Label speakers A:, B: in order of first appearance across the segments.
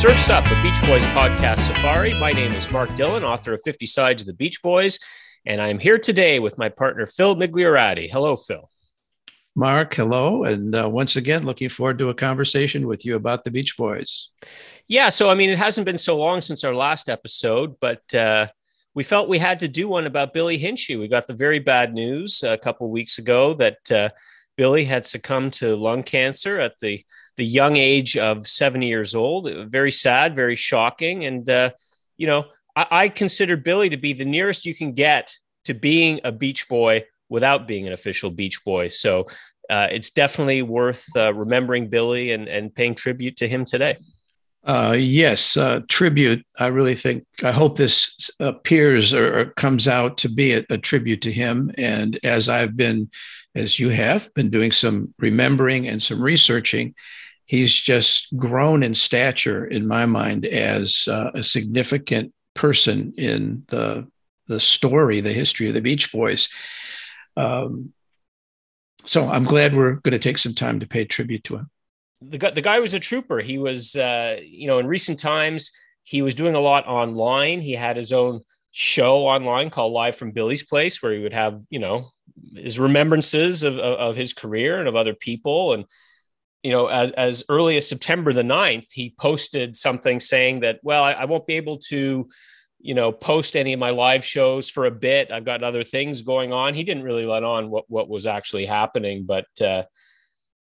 A: Surfs Up, the Beach Boys podcast safari. My name is Mark Dillon, author of 50 Sides of the Beach Boys, and I'm here today with my partner, Phil Migliorati. Hello, Phil.
B: Mark, hello. And uh, once again, looking forward to a conversation with you about the Beach Boys.
A: Yeah. So, I mean, it hasn't been so long since our last episode, but uh, we felt we had to do one about Billy Hinsche. We got the very bad news a couple weeks ago that uh, Billy had succumbed to lung cancer at the the young age of 70 years old. Very sad, very shocking. And, uh, you know, I, I consider Billy to be the nearest you can get to being a beach boy without being an official beach boy. So uh, it's definitely worth uh, remembering Billy and, and paying tribute to him today.
B: Uh, yes, uh, tribute. I really think, I hope this appears or, comes out to be a, a, tribute to him. And as I've been, as you have, been doing some remembering and some researching, he's just grown in stature in my mind as uh, a significant person in the the story, the history of the Beach Boys. Um, so I'm glad we're going to take some time to pay tribute to him.
A: The guy, the guy was a trooper. He was, uh, you know, in recent times, he was doing a lot online. He had his own show online called Live from Billy's Place, where he would have, you know, his remembrances of, of, of his career and of other people. And you know, as, as early as September the 9th, he posted something saying that, well, I, I, won't be able to, you know, post any of my live shows for a bit. I've got other things going on. He didn't really let on what, what was actually happening, but, uh,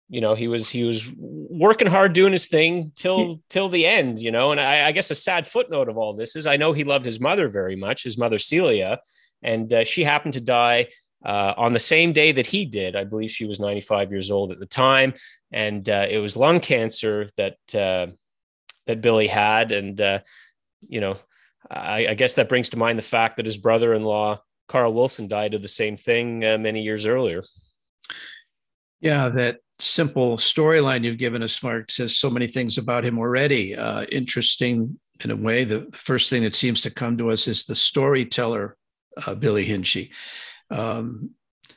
A: you know, he was, he was working hard doing his thing till, till the end, you know, and I, I, guess a sad footnote of all this is I know he loved his mother very much, his mother, Celia, and uh, she happened to die uh, on the same day that he did. I believe she was 95 years old at the time, and uh, it was lung cancer that uh, that Billy had. And uh, you know, I, I, guess that brings to mind the fact that his brother-in-law Carl Wilson died of the same thing uh, many years earlier.
B: Yeah, that simple storyline you've given us, Mark, says so many things about him already. Uh, interesting in a way. The first thing that seems to come to us is the storyteller, Billy Hinsche um,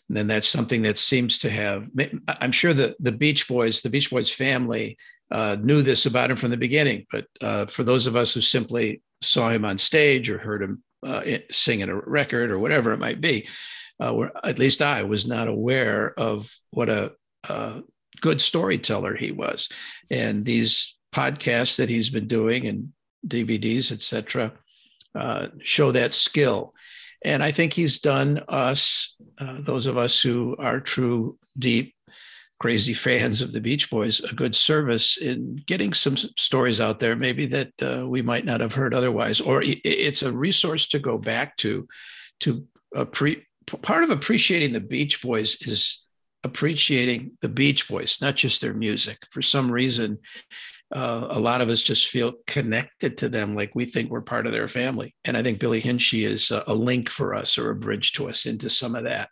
B: and then that's something that seems to have, I'm sure that the Beach Boys, the Beach Boys family uh, knew this about him from the beginning. But uh, for those of us who simply saw him on stage or heard him uh, a record or whatever it might be, uh, at least I was not aware of what a, a good storyteller he was. And these podcasts that he's been doing and DVDs, etc., uh, show that skill. And I think he's done us, uh, those of us who are true, deep, crazy fans of the Beach Boys, a good service in getting some stories out there, maybe that uh, we might not have heard otherwise. Or it's a resource to go back to, to pre- part of appreciating the Beach Boys is appreciating the Beach Boys, not just their music. For some reason, uh, a lot of us just feel connected to them like we think we're part of their family. And I think Billy Hinsche is a, a link for us or a bridge to us into some of that.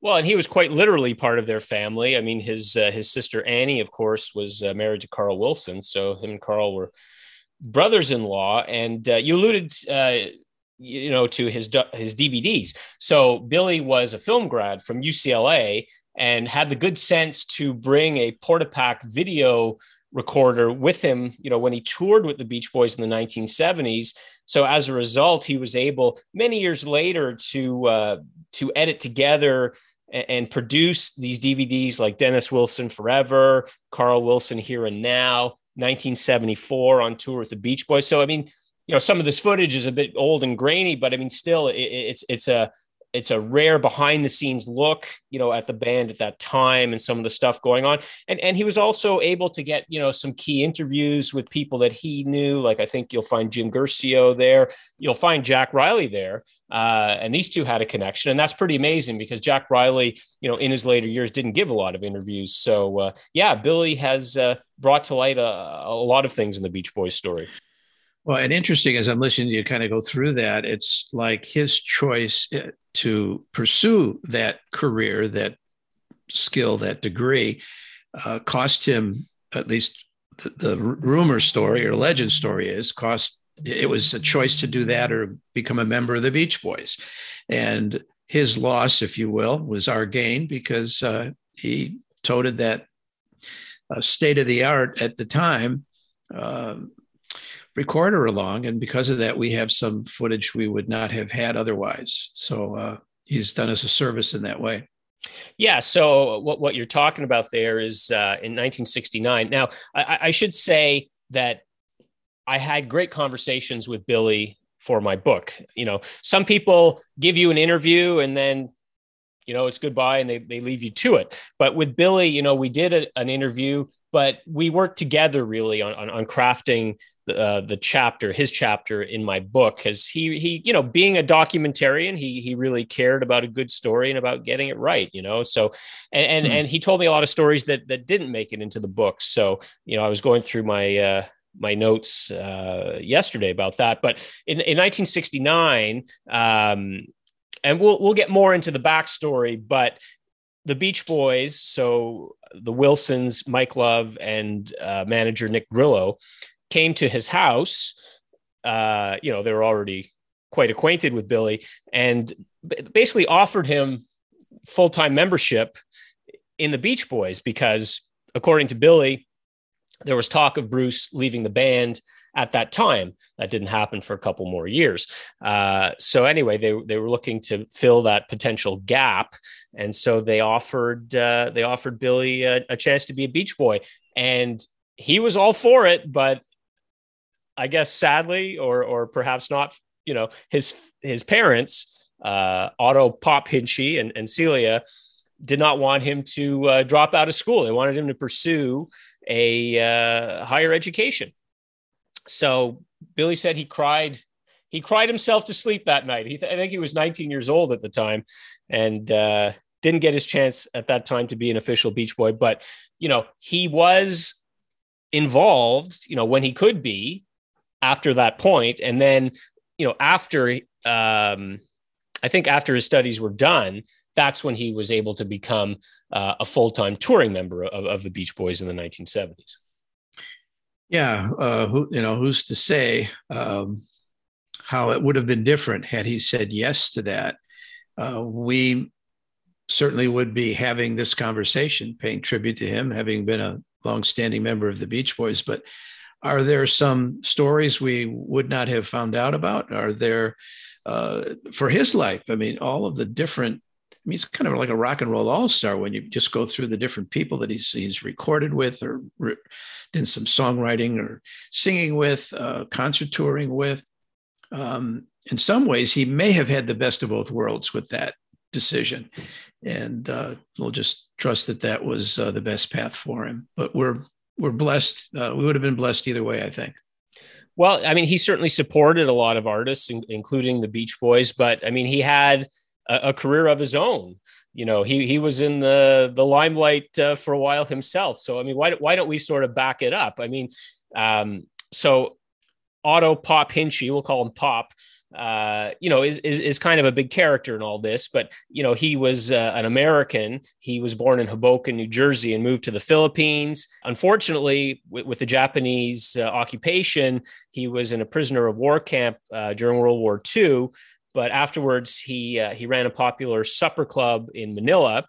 A: Well, and he was quite literally part of their family. I mean, his uh, his sister Annie, of course, was uh, married to Carl Wilson, so him and Carl were brothers-in-law. And uh, you alluded, uh, you know, to his his DVDs. So Billy was a film grad from UCLA and had the good sense to bring a Portapak video recorder with him, you know, when he toured with the Beach Boys in the 1970s. So as a result, he was able many years later to uh, to edit together and, and produce these DVDs like Dennis Wilson Forever, Carl Wilson Here and Now, 1974 on tour with the Beach Boys. So I mean, you know, some of this footage is a bit old and grainy, but I mean, still, it, it's it's a it's a rare behind the scenes look you know at the band at that time and some of the stuff going on. And and he was also able to get you know some key interviews with people that he knew. Like i think you'll find jim Guercio there. You'll find jack Rieley there. Uh, and these two had a connection. And that's pretty amazing because jack Rieley you know in his later years didn't give a lot of interviews. So uh, yeah billy has uh, brought to light a, a lot of things in the beach boys story
B: well, and interesting as I'm listening to you kind of go through that, it's like his choice uh, to pursue that career, that skill, that degree, uh, cost him at least the, the, rumor story or legend story is cost. It was a choice to do that or become a member of the Beach Boys, and his loss, if you will, was our gain because uh, he toted that uh, state of the art at the time. Um, recorder along, and because of that, we have some footage we would not have had otherwise. So uh, he's done us a service in that way.
A: Yeah. So what, what you're talking about there is uh, in 1969. Now, I, I should say that I had great conversations with Billy for my book. You know, some people give you an interview and then you know it's goodbye and they, they leave you to it but with billy you know we did a, an interview but we worked together really on, on, on crafting the, uh, the chapter, his chapter in my book, because he he you know being a documentarian, he he really cared about a good story and about getting it right, you know. So and and, mm and he told me a lot of stories that that didn't make it into the book. So you know I was going through my uh, my notes uh, yesterday about that. But in, in 1969, um, and we'll we'll get more into the backstory, but the Beach Boys, so the Wilsons, Mike Love, and uh, manager Nick Grillo came to his house. Uh, you know, they were already quite acquainted with Billy and basically offered him full time membership in the Beach Boys because, according to Billy, there was talk of Bruce leaving the band at that time. That didn't happen for a couple more years. Uh, so anyway, they they were looking to fill that potential gap, and so they offered uh, they offered Billy a, a chance to be a Beach Boy, and he was all for it. But I guess sadly, or or perhaps not, you know, his his parents, uh, Otto Pop Hinsche and, and Celia, did not want him to uh, drop out of school. They wanted him to pursue a uh, higher education. So Billy said he cried. He cried himself to sleep that night. He th- I think he was 19 years old at the time, and uh, didn't get his chance at that time to be an official Beach Boy. But you know, he was involved. You know, when he could be after that point, and then you know after um, I think after his studies were done, that's when he was able to become uh, a full time touring member of, of the Beach Boys in the 1970s
B: yeah, uh, who you know who's to say um, how it would have been different had he said yes to that? Uh, we certainly would be having this conversation, paying tribute to him, having been a longstanding member of the Beach Boys. But are there some stories we would not have found out about? Are there uh, for his life? I mean, all of the different I mean, he's kind of like a rock and roll all star when you just go through the different people that he's he's recorded with, or re- did some songwriting, or singing with, uh, concert touring with. Um, in some ways, he may have had the best of both worlds with that decision, and uh, we'll just trust that that was uh, the best path for him. But we're we're blessed. Uh, we would have been blessed either way, I think.
A: Well, I mean, he certainly supported a lot of artists, including the Beach Boys. But I mean, he had a, a career of his own. You know, he he was in the the limelight uh, for a while himself. So I mean, why why don't we sort of back it up? I mean, um, so Otto Pop Hinsche, we'll call him Pop. Uh, you know, is, is, is kind of a big character in all this. But you know, he was uh, an American. He was born in Hoboken, New Jersey, and moved to the Philippines. Unfortunately, with, with the Japanese uh, occupation, he was in a prisoner of war camp uh, during World War II. But afterwards, he uh, he ran a popular supper club in Manila.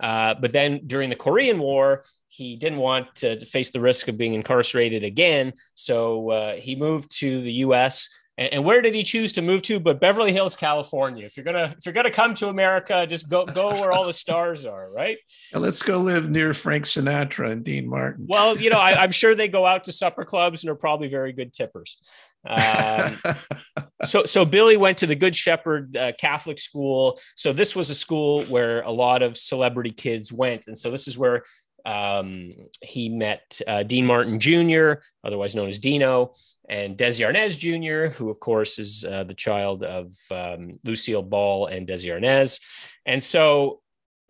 A: Uh, but then during the Korean War, he didn't want to face the risk of being incarcerated again, so uh, he moved to the U.S. And, and, where did he choose to move to? But Beverly Hills, California. If you're gonna if you're gonna come to America, just go go where all the stars are, right?
B: let's go live near Frank Sinatra and Dean Martin.
A: Well, you know, I, I'm sure they go out to supper clubs and are probably very good tippers. Um, so, so Billy went to the Good Shepherd uh, Catholic School. So this was a school where a lot of celebrity kids went, and so this is where um, he met uh, Dean Martin Jr., otherwise known as Dino, and Desi Arnaz Jr., who of course is uh, the child of um, Lucille Ball and Desi Arnaz, and so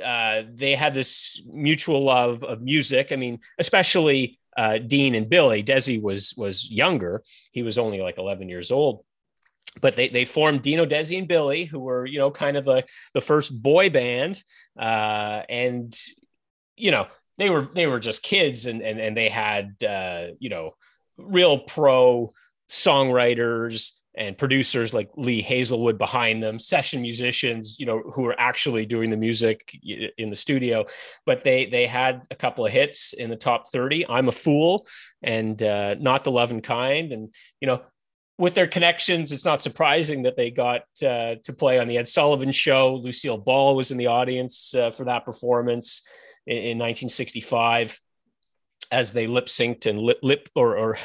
A: uh, they had this mutual love of music. I mean, especially uh, Dean and Billy. Desi was was younger; he was only like 11 years old. But they, they formed Dino, Desi, and Billy, who were you know kind of the the first boy band, uh, and you know they were they were just kids, and and and they had uh, you know real pro songwriters and producers like Lee Hazlewood behind them, session musicians, you know, who are actually doing the music in the studio. But they they had a couple of hits in the top 30. I'm a Fool and uh, Not the Loving Kind. And, you know, with their connections, it's not surprising that they got uh, to play on the Ed Sullivan Show. Lucille Ball was in the audience uh, for that performance in, in 1965 as they lip synced and lip, lip or, or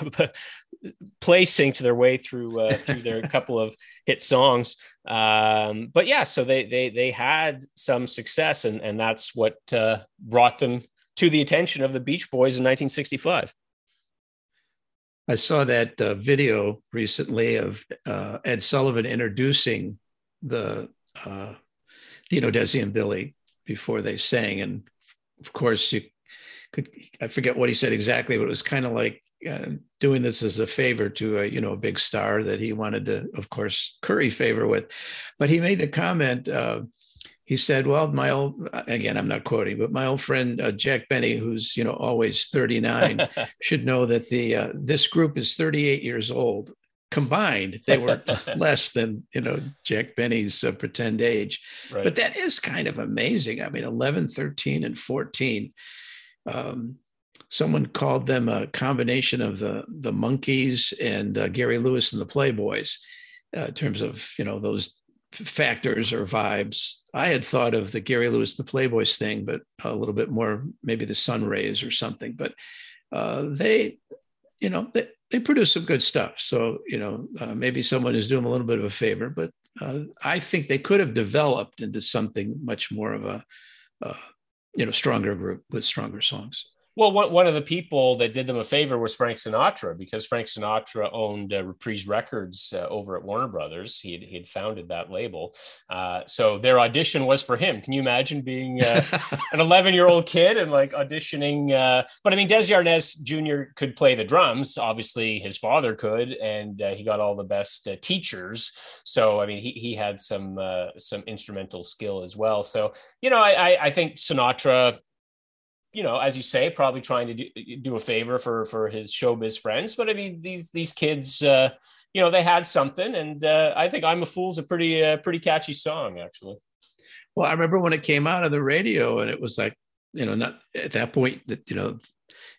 A: play synced their way through uh, through their couple of hit songs. Um, but yeah, so they they they had some success, and and that's what uh, brought them to the attention of the Beach Boys in 1965.
B: I saw that uh, video recently of uh, Ed Sullivan introducing the uh, Dino Desi and Billy before they sang, and of course you could I forget what he said exactly, but it was kind of like uh, doing this as a favor to a you know a big star that he wanted to, of course, curry favor with. But he made the comment. Uh, he said, "Well, my old again, I'm not quoting, but my old friend uh, Jack Benny, who's you know always 39, should know that the uh, this group is 38 years old." Combined, they were less than you know Jack Benny's uh, pretend age, right. but that is kind of amazing. I mean, 11, 13, and 14 um, someone called them a combination of the the Monkees and uh, Gary Lewis and the Playboys uh, in terms of you know those factors or vibes. I had thought of the Gary Lewis the Playboys thing, but a little bit more maybe the Sunrays or something. But uh, they, you know, they, they produce some good stuff. So you know, uh, maybe someone is doing a little bit of a favor, but uh, I think they could have developed into something much more of a uh, you know stronger group with stronger songs
A: well, one, one of the people that did them a favor was Frank Sinatra because Frank Sinatra owned uh, Reprise Records uh, over at Warner Brothers. He had, he had founded that label. Uh, so their audition was for him. Can you imagine being uh, an 11 year old kid and like auditioning? Uh, but I mean, Desi Arnaz Jr. could play the drums. Obviously, his father could, and uh, he got all the best teachers. So, I mean, he, he had some some instrumental skill as well. So, you know, I, I think Sinatra you know, as you say, probably trying to do, do, a favor for for his showbiz friends. But I mean, these these kids, uh, you know, they had something, and uh, I think "I'm a Fool's" a pretty uh, pretty catchy song, actually.
B: Well, I remember when it came out on the radio, and it was like, you know, not at that point that you know,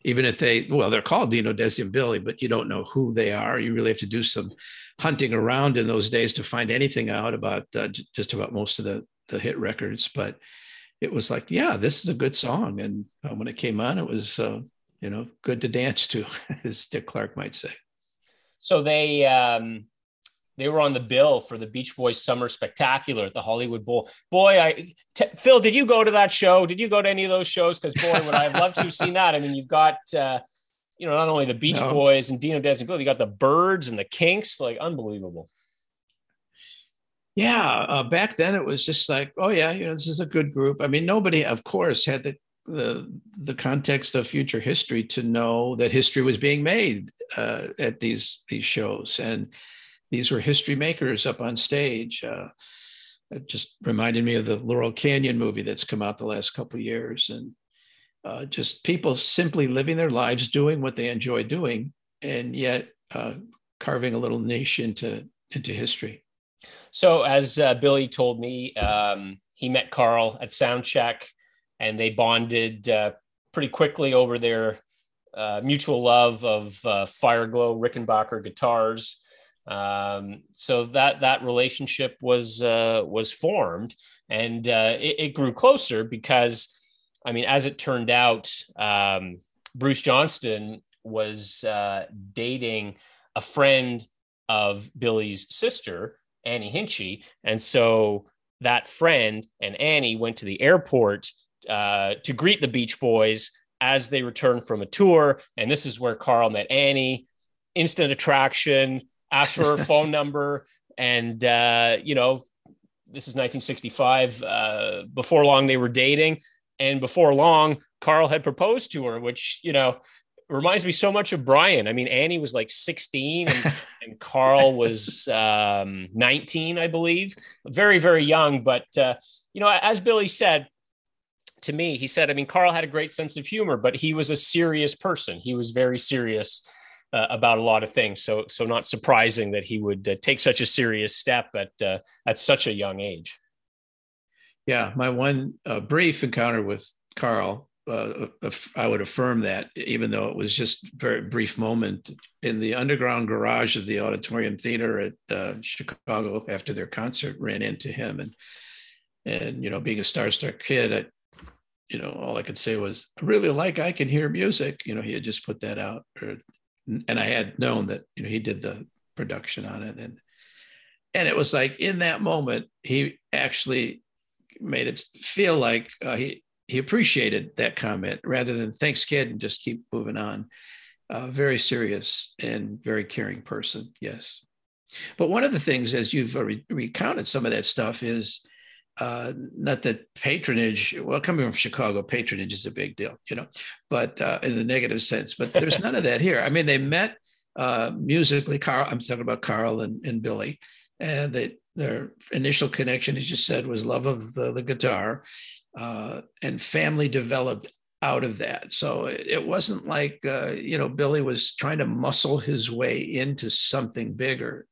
B: even if they, well, they're called Dino, Desi, and Billy, but you don't know who they are. You really have to do some hunting around in those days to find anything out about uh, just about most of the the hit records, but it was like, yeah, this is a good song. And uh, when it came on, it was, uh, you know, good to dance to, as Dick Clark might say.
A: So they um, they were on the bill for the Beach Boys Summer Spectacular at the Hollywood Bowl. Boy, I t- Phil, did you go to that show? Did you go to any of those shows? Because boy, would I have loved to have seen that. I mean, you've got. Uh, you know, not only the Beach no. Boys and Dino Desmond, you got the Byrds and the Kinks, like unbelievable.
B: Yeah, uh, back then it was just like, oh yeah, you know, this is a good group. I mean, nobody, of course, had the the, the context of future history to know that history was being made uh, at these these shows, and these were history makers up on stage. Uh, it just reminded me of the Laurel Canyon movie that's come out the last couple years, and uh, just people simply living their lives, doing what they enjoy doing, and yet uh, carving a little niche into into history.
A: So, as uh, Billy told me, um, he met Carl at Soundcheck, and they bonded uh, pretty quickly over their uh, mutual love of uh, Fireglow Rickenbacker guitars. Um, so that that relationship was uh, was formed, and uh, it, it, grew closer because, I mean, as it turned out, um, Bruce Johnston was dating a friend of Billy's sister Annie Hinsche. And so that friend and Annie went to the airport uh, to greet the Beach Boys as they returned from a tour. And this is where Carl met Annie. Instant attraction, asked for her phone number. And, uh, you know, this is 1965. Uh, before long, they were dating. And before long, Carl had proposed to her, which, you know, reminds me so much of Brian. I mean, Annie was like 16 and, and Carl was um, 19, I believe. Very, very young. But, uh, you know, as Billy said to me, he said, I mean, Carl had a great sense of humor, but he was a serious person. He was very serious. uh, about a lot of things. So, so not surprising that he would uh, take such a serious step at uh, at such a young age.
B: Yeah, my one uh, brief encounter with Carl, uh, I would affirm that, even though it was just a very brief moment in the underground garage of the Auditorium Theater at uh, Chicago after their concert, ran into him and and you know, being a starstruck kid, I, you know, all I could say was, I really like I Can Hear Music. You know, he had just put that out, or, and I had known that, you know, he did the production on it. And, and it was like in that moment, he actually made it feel like uh, he, he appreciated that comment rather than thanks kid and just keep moving on. Uh, very serious and very caring person. Yes. But one of the things, as you've re- recounted some of that stuff, is uh, not that patronage, well, coming from Chicago, patronage is a big deal, you know, but uh, in the negative sense, but there's none of that here. I mean, they met uh, musically, Carl, I'm talking about Carl and, and Billy, and they, their initial connection, as you said, was love of the, the guitar, uh, and family developed out of that. So it, it wasn't like, uh, you know, Billy was trying to muscle his way into something bigger.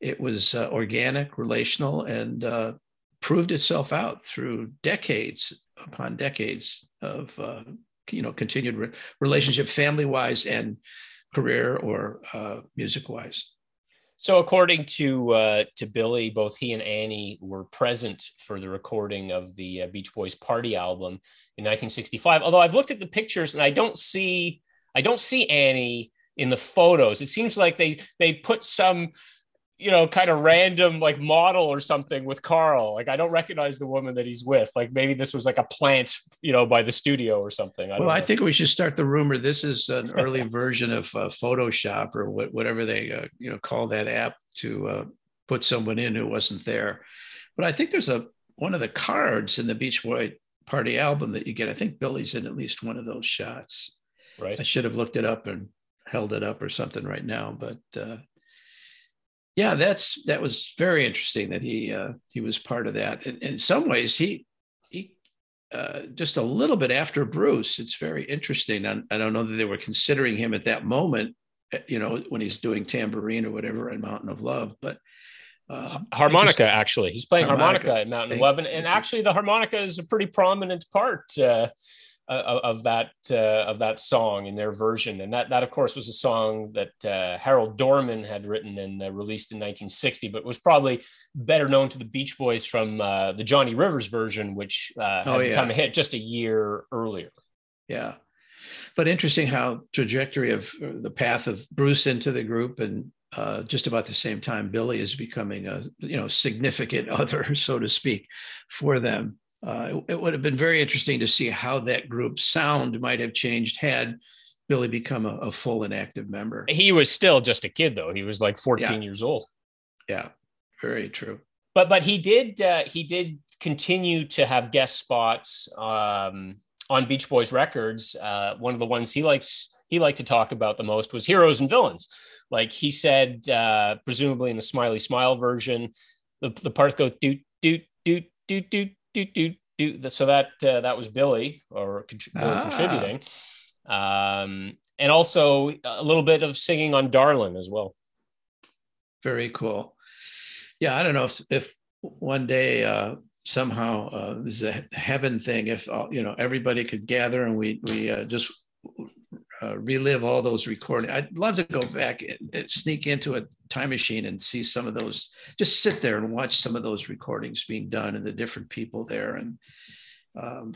B: It was uh, organic, relational, and uh, proved itself out through decades upon decades of uh, you know continued re- relationship, family wise and career or uh, music wise.
A: So, according to uh, to Billy, both he and Annie were present for the recording of the uh, Beach Boys Party album in 1965. Although I've looked at the pictures and I don't see I don't see Annie in the photos. It seems like they they put some you know, kind of random like model or something with Carl. Like I don't recognize the woman that he's with. Like maybe this was like a plant, you know, by the studio or something.
B: I well, I think we should start the rumor. This is an early version of uh, Photoshop or what, whatever they, uh, you know, call that app to uh, put someone in who wasn't there. But I think there's a one of the cards in the Beach Boy Party album that you get. I think Billy's in at least one of those shots.
A: Right.
B: I should have looked it up and held it up or something right now, but uh, yeah, that's that was very interesting that he uh, he was part of that. And, in some ways, he he uh, just a little bit after Bruce. It's very interesting. I, I don't know that they were considering him at that moment, uh, you know, when he's doing tambourine or whatever in Mountain of Love, but.
A: Uh, harmonica, actually, he's playing harmonica, harmonica at Mountain of Love, and, and actually, the harmonica is a pretty prominent part uh, uh, of that uh, of that song in their version, and that that of course was a song that uh, Harold Dorman had written and uh, released in 1960, but was probably better known to the Beach Boys from uh, the Johnny Rivers version, which uh, had oh, yeah. become a hit just a year earlier.
B: Yeah, but interesting how trajectory of the path of Bruce into the group and uh, just about the same time, Billy is becoming a you know significant other, so to speak, for them uh, it, would have been very interesting to see how that group's sound might have changed had Billy become a, a full and active member.
A: He was still just a kid, though. He was like 14 yeah. years old.
B: Yeah, very true.
A: But but he did uh, he did continue to have guest spots um, on Beach Boys records. Uh, one of the ones he likes he liked to talk about the most was heroes and villains. Like he said, uh, presumably in the Smiley Smile version, the, the parts go doot doot doot doot doot do do do. So that uh, that was Billy or ah. contributing, um, and also a little bit of singing on Darlin' as well.
B: Very cool. Yeah, I don't know if, if one day uh, somehow uh, this is a heaven thing. If uh, you know everybody could gather and we we uh, just uh, relive all those recordings. I'd love to go back and, and, sneak into a time machine and see some of those. Just sit there and watch some of those recordings being done and the different people there. And um,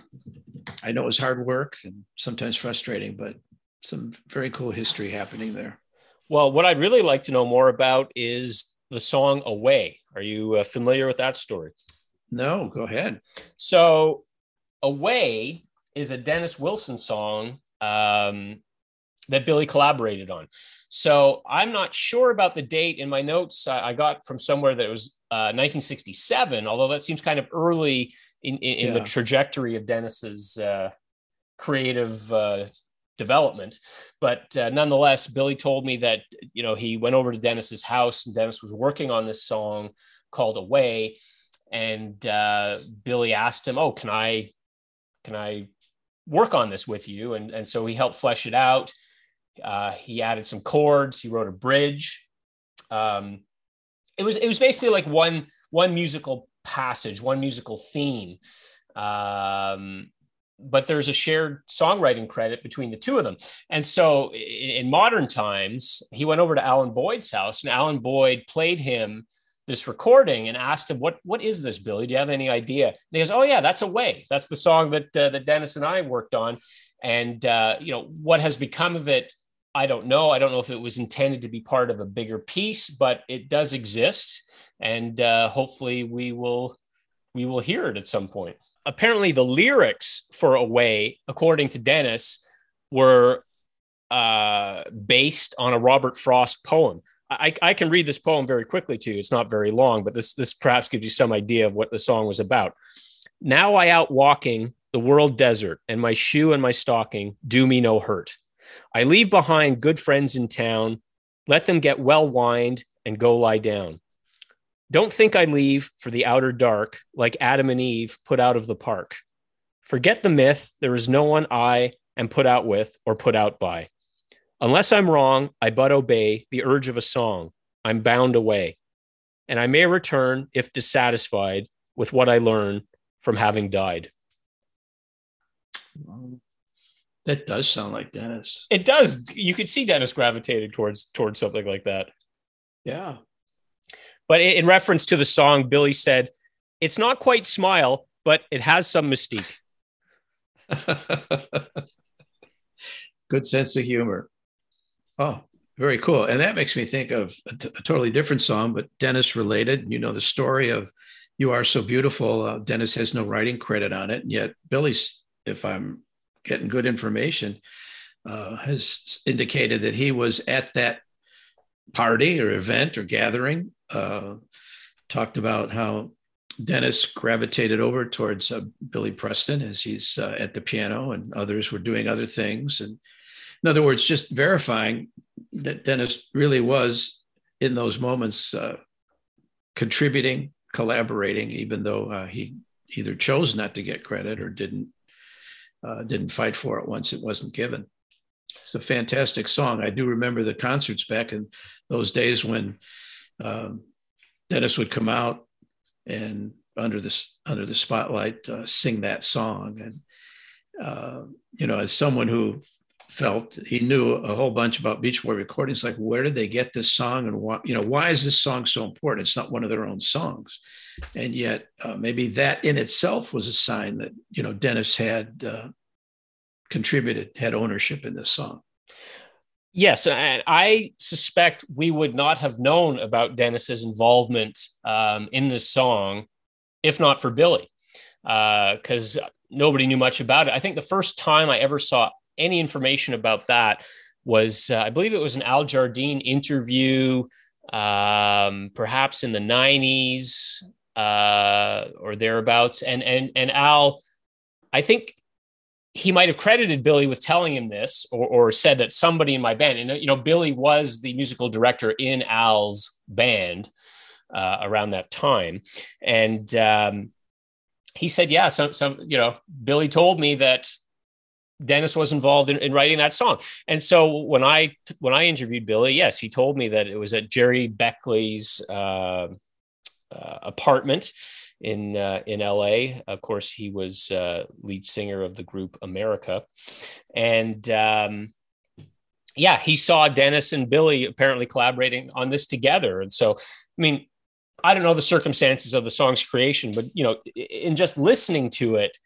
B: I know it was hard work and sometimes frustrating, but some very cool history happening there.
A: Well, what I'd really like to know more about is the song "Away." Are you uh, familiar with that story?
B: No, go ahead.
A: So, "Away" is a Dennis Wilson song um, that Billy collaborated on. So I'm not sure about the date in my notes. I, got from somewhere that it was uh, 1967, although that seems kind of early in, in, in yeah. the trajectory of Dennis's uh, creative uh, development. But uh, nonetheless, Billy told me that you know he went over to Dennis's house and Dennis was working on this song called "Away," and uh, Billy asked him, "Oh, can I?" Can I work on this with you and and so he helped flesh it out Uh, he added some chords. He wrote a bridge. Um, it was it was basically like one one musical passage, one musical theme. Um, but there's a shared songwriting credit between the two of them. And so in, in, modern times, he went over to Alan Boyd's house, and Alan Boyd played him this recording and asked him, "What what is this, Billy? Do you have any idea?" And he goes, "Oh yeah, that's Away. That's the song that uh, that Dennis and I worked on." And uh, you know what has become of it I don't know. I don't know if it was intended to be part of a bigger piece, but it does exist, and uh, hopefully we will we will hear it at some point. Apparently, the lyrics for "Away," according to Dennis, were uh, based on a Robert Frost poem. I, I can read this poem very quickly to you. It's not very long, but this this perhaps gives you some idea of what the song was about. Now I out walking the world desert, and my shoe and my stocking do me no hurt. I leave behind good friends in town. Let them get well wined and go lie down. Don't think I leave for the outer dark like Adam and Eve put out of the park. Forget the myth, there is no one I am put out with or put out by. Unless I'm wrong, I but obey the urge of a song. I'm bound away. And I may return if dissatisfied with what I learn from having died.
B: That does sound like Dennis.
A: It does. You could see Dennis gravitated towards towards something like that.
B: Yeah.
A: But in reference to the song, Billy said, "It's not quite smile, but it has some mystique."
B: Good sense of humor. Oh, very cool. And that makes me think of a, t- a totally different song, but Dennis related. You know the story of "You Are So Beautiful." Uh, Dennis has no writing credit on it, and yet Billy's, if I'm getting good information, uh, has indicated that he was at that party or event or gathering. Uh, talked about how Dennis gravitated over towards uh, Billy Preston as he's uh, at the piano, and others were doing other things. And in other words, just verifying that Dennis really was in those moments uh, contributing, collaborating, even though uh, he either chose not to get credit or didn't uh, didn't fight for it once it wasn't given. It's a fantastic song. I do remember the concerts back in those days when um, Dennis would come out and under the under the spotlight uh, sing that song. And uh, you know, as someone who felt he knew a whole bunch about Beach Boy recordings, like where did they get this song and why? You know, why is this song so important? It's not one of their own songs and yet uh, maybe that in itself was a sign that you know Dennis had uh, contributed, had ownership in this song.
A: Yes, and I suspect we would not have known about Dennis's involvement um, in this song if not for Billy, because uh, nobody knew much about it. I think the first time I ever saw any information about that was, uh, I believe it was an Al Jardine interview, um, perhaps in the 90s uh, or thereabouts. And and and Al, I think he might have credited Billy with telling him this, or, or said that somebody in my band, and you know, Billy was the musical director in Al's band uh, around that time, and um, he said, "Yeah, some some you know, Billy told me that." Dennis was involved in, in, writing that song. And so when I when I interviewed Billy, yes, he told me that it was at Gerry Beckley's uh, uh, apartment in uh, in LA. Of course, he was uh, lead singer of the group America, and um, yeah, he saw Dennis and Billy apparently collaborating on this together. And so, I mean, I don't know the circumstances of the song's creation, but you know, in just listening to it,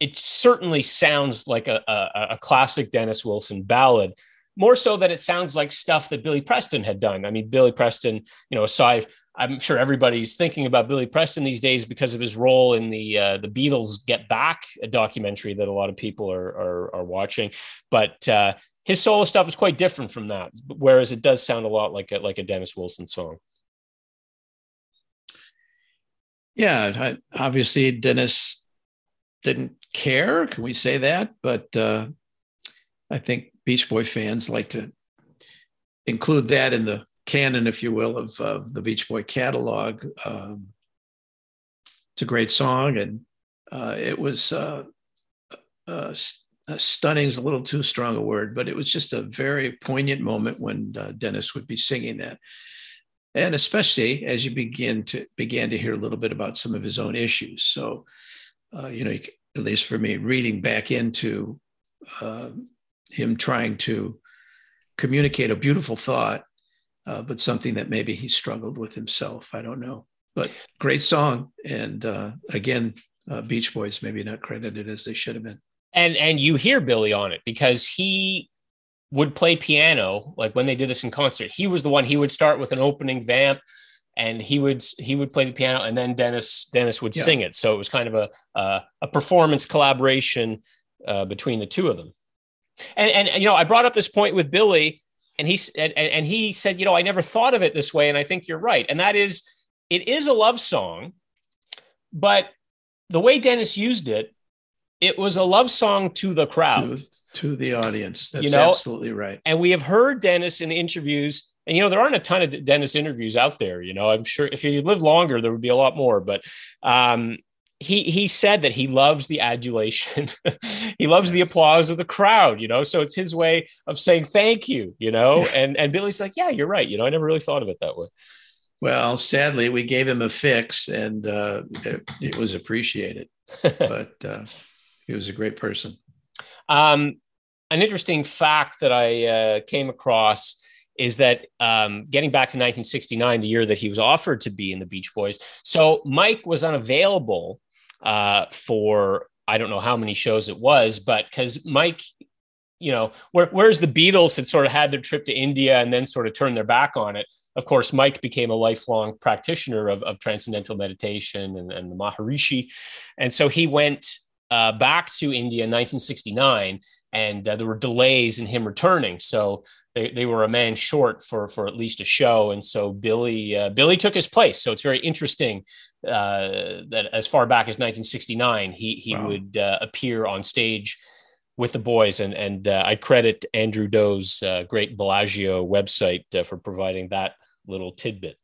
A: it certainly sounds like a, a, a classic Dennis Wilson ballad more so that it sounds like stuff that Billy Preston had done. I mean, Billy Preston, you know, aside I'm sure everybody's thinking about Billy Preston these days because of his role in the uh, the Beatles Get Back, documentary that a lot of people are are, are watching. But uh, his solo stuff is quite different from that, whereas it does sound a lot like a, like a Dennis Wilson song.
B: Yeah, obviously Dennis didn't care. Can we say that? But uh, I think Beach Boy fans like to include that in the canon, if you will, of, of the Beach Boy catalog. Um, it's a great song, and uh, it was uh, uh, stunning is a little too strong a word, but it was just a very poignant moment when uh, Dennis would be singing that. And especially as you begin to began to hear a little bit about some of his own issues. So, uh, you know, at least for me, reading back into uh, him trying to communicate a beautiful thought, uh, but something that maybe he struggled with himself. I don't know. But great song. And uh, again, Beach Boys maybe not credited as they should have been
A: and and you hear Billy on it because he would play piano like when they did this in concert he was the one he would start with an opening vamp and he would he would play the piano and then Dennis Dennis would yeah. sing it so it was kind of a uh, a performance collaboration uh, between the two of them and and you know I brought up this point with Billy and he and, and he said you know I never thought of it this way and I think you're right and that is it is a love song but the way Dennis used it it was a love song to the crowd,
B: to, to the audience. That's you know? absolutely right.
A: And we have heard Dennis in interviews, and you know there aren't a ton of Dennis interviews out there. You know, I'm sure if he lived longer, there would be a lot more. But um, he he said that he loves the adulation, he loves the applause of the crowd. You know, so it's his way of saying thank you. You know, and and Billy's like, yeah, you're right. You know, I never really thought of it that way.
B: Well, sadly, we gave him a fix, and uh, it, it was appreciated. but uh, he was a great person.
A: Um, an interesting fact that I uh, came across is that um, getting back to 1969, the year that he was offered to be in the Beach Boys, so Mike was unavailable uh, for I don't know how many shows it was, but because Mike, you know, where, whereas the Beatles had sort of had their trip to India and then sort of turned their back on it, of course, Mike became a lifelong practitioner of, of transcendental meditation and, and the Maharishi. And so he went uh, back to India in 1969, and uh, there were delays in him returning. So they, they were a man short for for at least a show, and so Billy uh, Billy took his place. So it's very interesting uh, that as far back as 1969, he he wow. would uh, appear on stage with the boys, and and uh, I credit Andrew Doe's great Bellagio website for providing that little tidbit.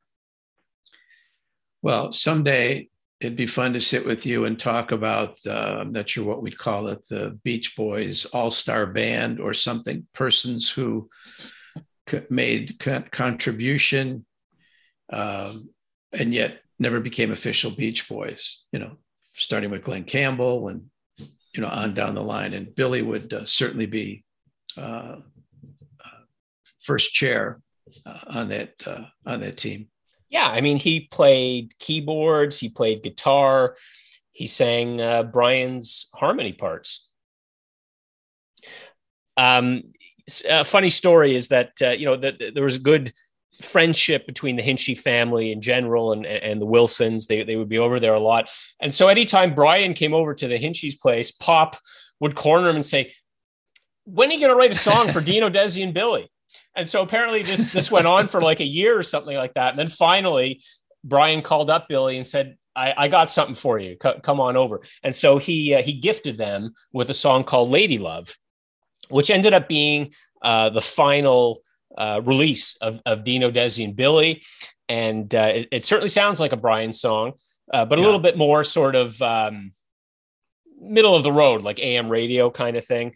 B: Well, someday it'd be fun to sit with you and talk about uh, i'm not sure what we'd call it the beach boys all-star band or something persons who made contribution um, and yet never became official beach boys you know starting with glen campbell and you know on down the line and billy would uh, certainly be uh, uh first chair uh, on that uh, on that team
A: yeah, I mean, he played keyboards, he played guitar, he sang Brian's harmony parts. Um, a funny story is that uh, you know that there was a good friendship between the Hinsche family in general and, and the Wilsons. They, they would be over there a lot. And so anytime Brian came over to the Hinsche's place, Pop would corner him and say, when are you going to write a song for Dino, Desi, and Billy? And so apparently this this went on for like a year or something like that. And then finally, Brian called up Billy and said, I, I got something for you. C- come on over. And so he uh, he gifted them with a song called Lady Love, which ended up being uh, the final uh, release of, of Dino, Desi, and Billy. And uh, it, it, certainly sounds like a Brian song, uh, but a yeah. little bit more sort of um, middle of the road, like AM radio kind of thing.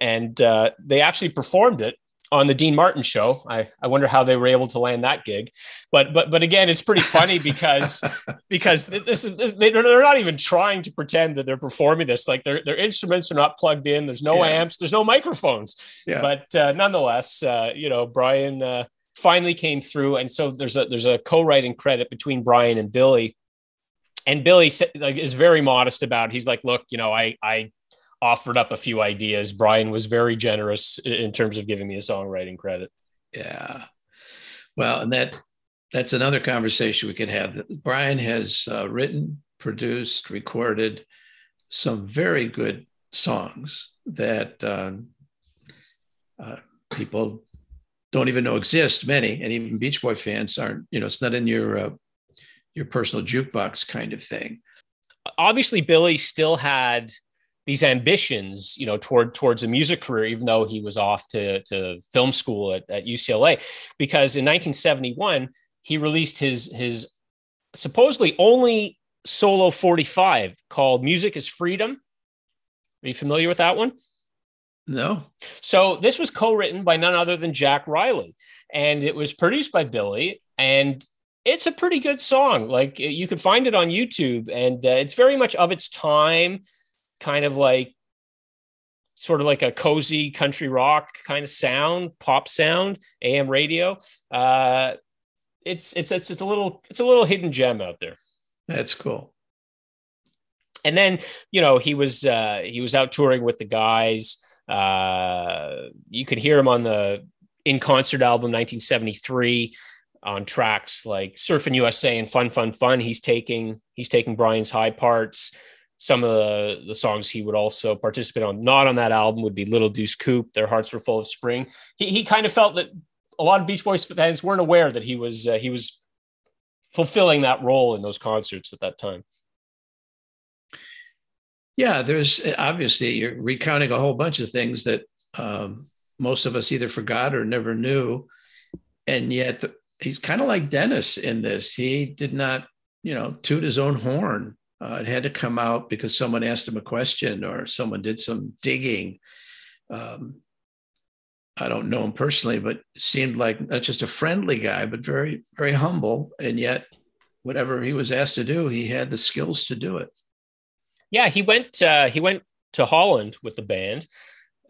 A: And uh, they actually performed it on the Dean Martin show. I, I wonder how they were able to land that gig, but but but again, it's pretty funny because because this is this, they're not even trying to pretend that they're performing this. Like their their instruments are not plugged in. There's no yeah. amps. There's no microphones. Yeah. But uh, nonetheless, uh, you know, Brian uh, finally came through, and so there's a there's a co-writing credit between Brian and Billy. And Billy like, is very modest about. It. He's like, look, you know, I I offered up a few ideas. Brian was very generous in terms of giving me a songwriting credit.
B: Yeah. Well, and that that's another conversation we could have. Brian has uh, written, produced, recorded some very good songs that uh, uh, people don't even know exist. Many, and even Beach Boy fans aren't. You know, it's not in your uh, your personal jukebox kind of thing.
A: Obviously, Billy still had these ambitions, you know, toward towards a music career, even though he was off to, to film school at, at UCLA, because in 1971 he released his his supposedly only solo 45 called "Music Is Freedom." Are you familiar with that one?
B: No.
A: So this was co-written by none other than Jack Rieley, and it was produced by Billy. And it's a pretty good song. Like you can find it on YouTube, and uh, it's very much of its time, kind of like sort of like a cozy country rock kind of sound, pop sound, AM radio. Uh, it's it's it's a little it's a little hidden gem out there.
B: That's cool.
A: And then you know he was uh, he was out touring with the guys. Uh, you could hear him on the in concert album 1973 on tracks like Surfing USA and Fun Fun Fun. He's taking he's taking Brian's high parts. Some of the, the songs he would also participate on, not on that album, would be Little Deuce Coupe. Their hearts were full of spring. He, he kind of felt that a lot of Beach Boys fans weren't aware that he was uh, he was fulfilling that role in those concerts at that time.
B: Yeah, there's obviously you're recounting a whole bunch of things that um, most of us either forgot or never knew, and yet the, he's kind of like Dennis in this. He did not, you know, toot his own horn. Uh, it had to come out because someone asked him a question or someone did some digging. Um, I don't know him personally, but seemed like not just a friendly guy, but very, very humble. And yet, whatever he was asked to do, he had the skills to do it.
A: Yeah, he went. Uh, he went to Holland with the band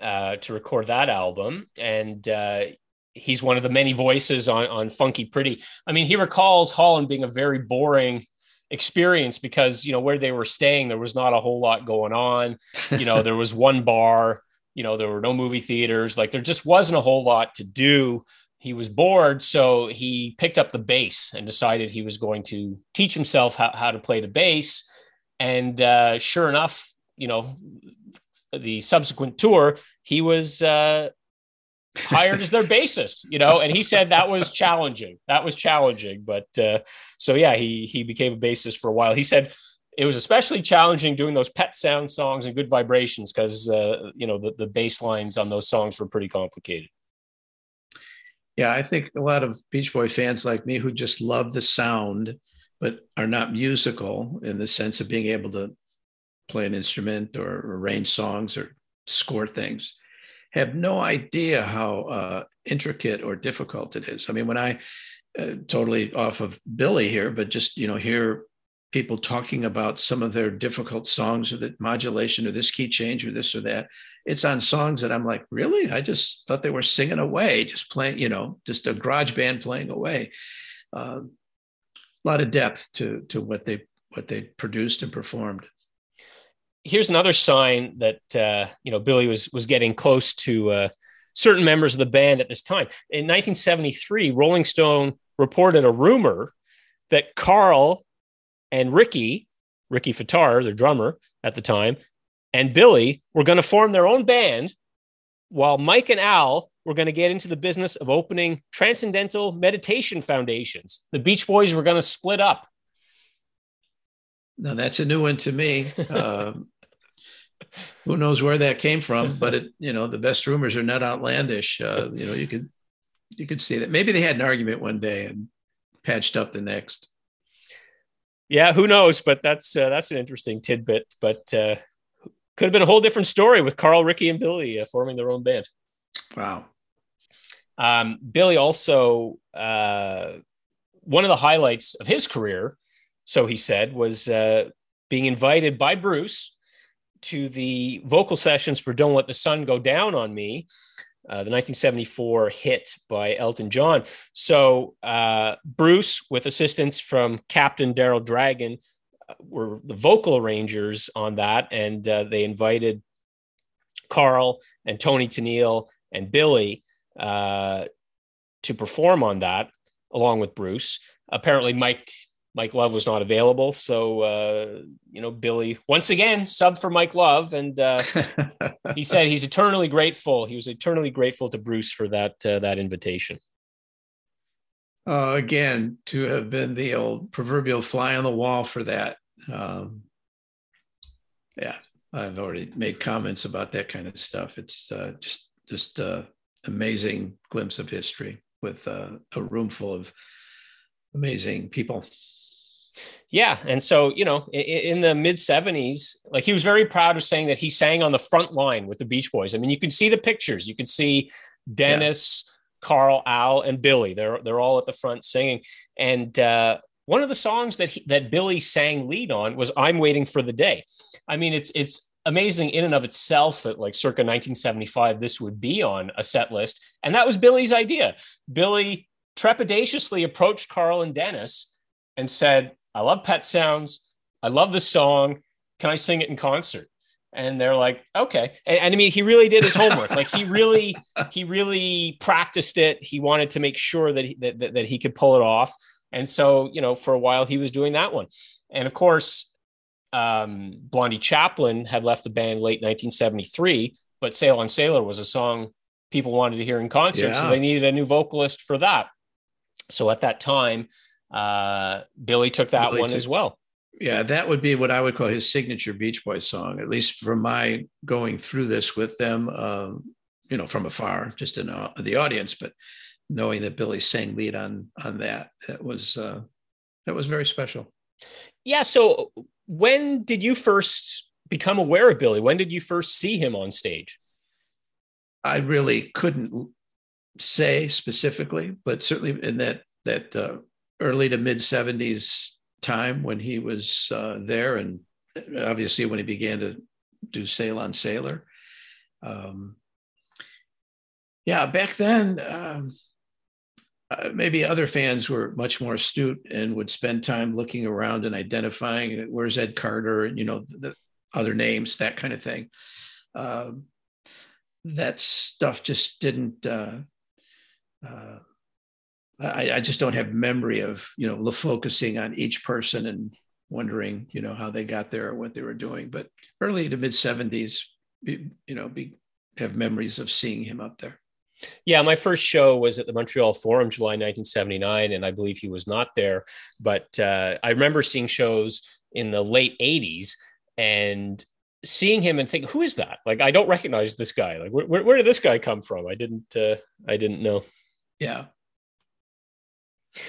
A: uh, to record that album, and uh, he's one of the many voices on on Funky Pretty. I mean, he recalls Holland being a very boring experience because you know where they were staying, there was not a whole lot going on. You know, there was one bar. You know, there were no movie theaters. Like there just wasn't a whole lot to do he was bored so he picked up the bass and decided he was going to teach himself how, how to play the bass and uh, sure enough, you know, the subsequent tour, he was uh, hired as their bassist, you know, and he said that was challenging. That was challenging. But uh, so, yeah, he, he became a bassist for a while. He said it was especially challenging doing those pet sound songs and good vibrations because, uh, you know, the, the bass lines on those songs were pretty complicated.
B: Yeah, I think a lot of Beach Boy fans like me who just love the sound but are not musical in the sense of being able to play an instrument or arrange songs or score things have no idea how uh, intricate or difficult it is. I mean, when I uh, totally off of Billy here, but just you know hear people talking about some of their difficult songs or the modulation or this key change or this or that. It's on songs that I'm like, really? I just thought they were singing away, just playing, you know, just a garage band playing away. Uh, a lot of depth to to what they what they produced and performed.
A: Here's another sign that uh, you know Billy was was getting close to uh, certain members of the band at this time. In 1973, Rolling Stone reported a rumor that Carl and Ricky, Ricky Fataar, their drummer at the time, and Billy were going to form their own band, while Mike and Al we're going to get into the business of opening transcendental meditation foundations. The Beach Boys were going to split up.
B: Now that's a new one to me. Um, who knows where that came from? But it, you know, the best rumors are not outlandish. Uh, you know, you could you could see that. Maybe they had an argument one day and patched up the next.
A: Yeah, who knows? But that's uh, that's an interesting tidbit. But uh, could have been a whole different story with Carl, Ricky, and Billy uh, forming their own band.
B: Wow.
A: Um, Billy also, uh, one of the highlights of his career, so he said, was uh, being invited by Bruce to the vocal sessions for Don't Let the Sun Go Down on Me, uh, the 1974 hit by Elton John. So uh, Bruce, with assistance from Captain Daryl Dragon, uh, were the vocal arrangers on that, and uh, they invited Carl and Toni Tennille and Billy uh, to perform on that along with Bruce. Apparently, Mike Mike Love was not available, so uh, you know Billy once again sub for Mike Love, and uh, he said he's eternally grateful. He was eternally grateful to Bruce for that uh, that invitation.
B: Uh, again, to have been the old proverbial fly on the wall for that. Um, yeah, I've already made comments about that kind of stuff. It's uh, just just uh, amazing glimpse of history with uh, a room full of amazing people.
A: Yeah, and so you know, in, in the mid '70s, like he was very proud of saying that he sang on the front line with the Beach Boys. I mean, you can see the pictures. You can see Dennis, yeah. Carl, Al, and Billy. They're they're all at the front singing. And uh, one of the songs that he, that Billy sang lead on was "I'm Waiting for the Day." I mean, it's it's amazing in and of itself that like circa 1975 this would be on a set list, and that was Billy's idea. Billy trepidatiously approached Carl and Dennis and said, I love Pet Sounds. I love the song. Can I sing it in concert? And they're like, okay. And, and I mean, he really did his homework. like he really, he really practiced it. He wanted to make sure that he, that, that, that he could pull it off. And so, you know, for a while he was doing that one. And of course, um, Blondie Chaplin had left the band late 1973, but Sail on Sailor was a song people wanted to hear in concert. Yeah. So they needed a new vocalist for that. So at that time, uh, Billy took that Billy one took, as well.
B: Yeah, that would be what I would call his signature Beach Boys song, at least from my going through this with them, um, you know, from afar, just in uh, the audience, but knowing that Billy sang lead on on that, that was uh, that was very special.
A: Yeah. So when did you first become aware of Billy? When did you first see him on stage?
B: I really couldn't say specifically, but certainly in that that uh, early to mid 70s time when he was uh, there and obviously when he began to do sail on sailor. Um, yeah back then um, uh, maybe other fans were much more astute and would spend time looking around and identifying where's ed carter and you know the other names that kind of thing. Um, that stuff just didn't uh, uh I, I just don't have memory of you know focusing on each person and wondering you know how they got there or what they were doing. But early to mid seventies, you know, be, have memories of seeing him up there.
A: Yeah, my first show was at the Montreal Forum, July 1979, and I believe he was not there. But uh, I remember seeing shows in the late 80s and seeing him and thinking, "Who is that?" Like, I don't recognize this guy. Like, where, where did this guy come from? I didn't. Uh, I didn't know.
B: Yeah,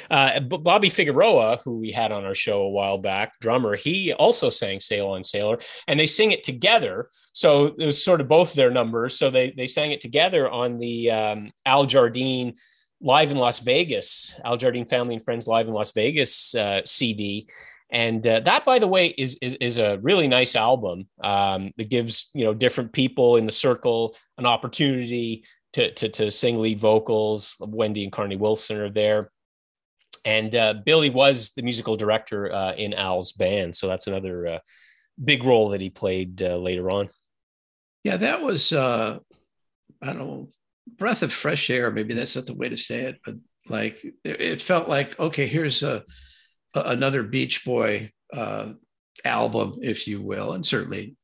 A: uh, Bobby Figueroa, who we had on our show a while back, drummer, he also sang "Sail on Sailor," and they sing it together. So it was sort of both their numbers. So they they sang it together on the um, Al Jardine live in Las Vegas, Al Jardine Family and Friends live in Las Vegas uh, CD. And uh, that, by the way, is, is, is a really nice album um, that gives you know different people in the circle an opportunity to, to, to sing lead vocals. Wendy and Carney Wilson are there and uh, Billy was the musical director uh, in Al's band, so that's another uh, big role that he played uh, later on.
B: Yeah, that was uh, I don't know, breath of fresh air. Maybe that's not the way to say it, but like it, felt like okay, here's a, a another Beach Boy uh, album, if you will, and certainly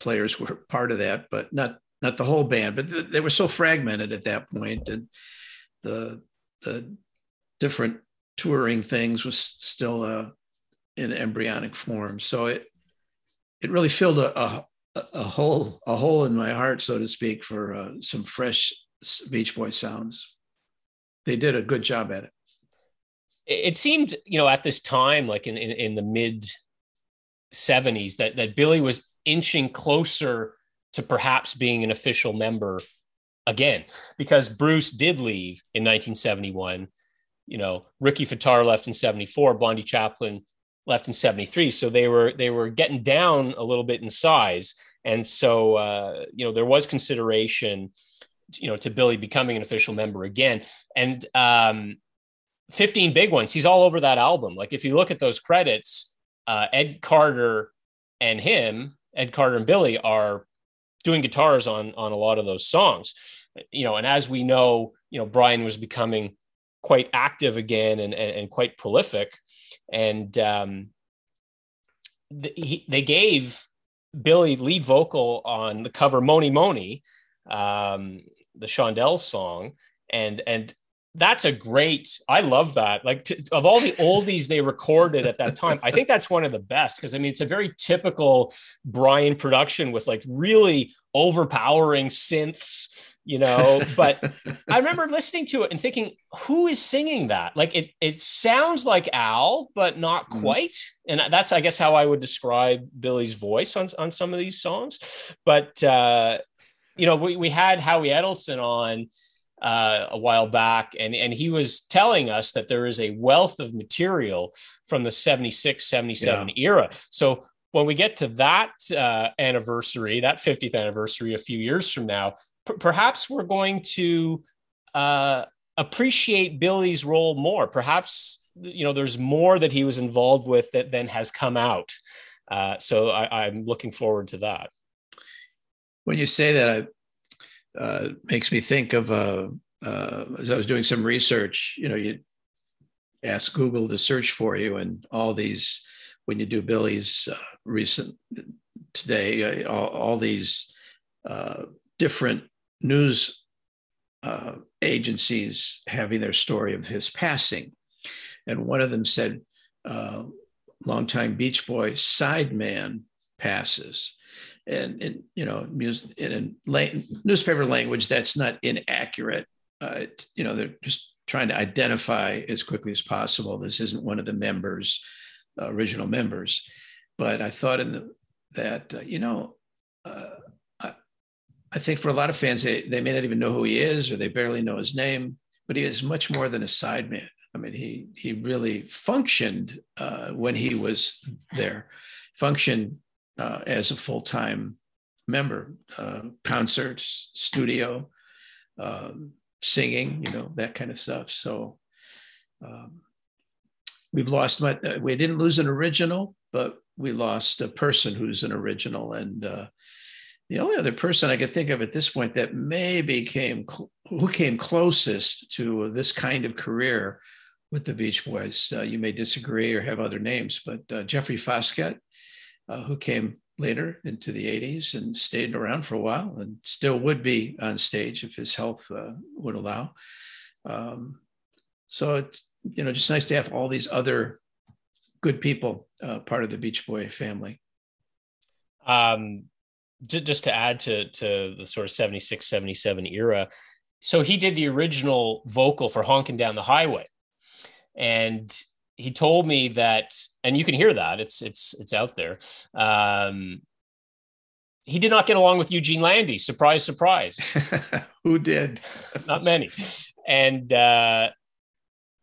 B: players were part of that, but not not the whole band. But th- they were so fragmented at that point, and the the different touring things was still uh, in embryonic form. So it it really filled a, a, a hole a hole in my heart, so to speak, for uh, some fresh Beach Boy sounds. They did a good job at it.
A: It seemed, you know, at this time, like in in, in the mid '70s, that that Billy was inching closer to perhaps being an official member again, because Bruce did leave in 1971 you know, Ricky Fataar left in 74, Blondie Chaplin left in 73. So they were, they were getting down a little bit in size. And so, uh, you know, there was consideration, you know, to Billy becoming an official member again. And um, 15 big ones, he's all over that album. Like if you look at those credits, uh, Ed Carter and him, Ed Carter and Billy are doing guitars on on a lot of those songs. You know, and as we know, you know, Brian was becoming quite active again and, and, and quite prolific. And um, he, they gave Billy lead vocal on the cover Mony Mony, um, the Shondells song. And, and that's a great, I love that. Like to, of all the oldies they recorded at that time, I think that's one of the best. Cause I mean, it's a very typical Brian production with like really overpowering synths you know. But I remember listening to it and thinking, who is singing that? Like it, it sounds like Al, but not mm-hmm. quite. And that's, I guess, how I would describe Billy's voice on on some of these songs. But uh, you know, we we had Howie Edelson on. Uh, a while back, and, and he was telling us that there is a wealth of material from the 76, 77 yeah. era. So when we get to that uh, anniversary, that 50th anniversary a few years from now, perhaps we're going to uh, appreciate Billy's role more. Perhaps, you know, there's more that he was involved with that then has come out. Uh, so I, am looking forward to that.
B: When you say that, it uh, makes me think of uh, uh, as I was doing some research, you know, you ask Google to search for you and all these when you do Billy's uh, recent today, all, all these different news uh, agencies having their story of his passing. And one of them said, uh, longtime Beach Boy sideman passes. And in you know, in a newspaper language, that's not inaccurate. Uh, you know, they're just trying to identify as quickly as possible. This isn't one of the members uh, original members. But I thought in the, that, uh, you know, uh, I, think for a lot of fans, they, they may not even know who he is or they barely know his name, but he is much more than a sideman. I mean, he, he really functioned uh, when he was there, functioned uh, as a full time member, uh, concerts, studio, um, singing, you know, that kind of stuff. So, um, we've lost my, uh, we didn't lose an original, but we lost a person who's an original. And uh, the only other person I could think of at this point that maybe came, who came closest to this kind of career with the Beach Boys, uh, you may disagree or have other names, but uh, Jeffrey Foskett, uh, who came later into the 80s and stayed around for a while and still would be on stage if his health uh, would allow. Um, so it's you know, just nice to have all these other good people uh, part of the Beach Boy family.
A: Um, just to add to to the sort of 76 77 era so he did the original vocal for honking down the highway. And he told me that and you can hear that it's it's it's out there um, he did not get along with eugene landy. Surprise surprise.
B: Who did?
A: Not many. And uh,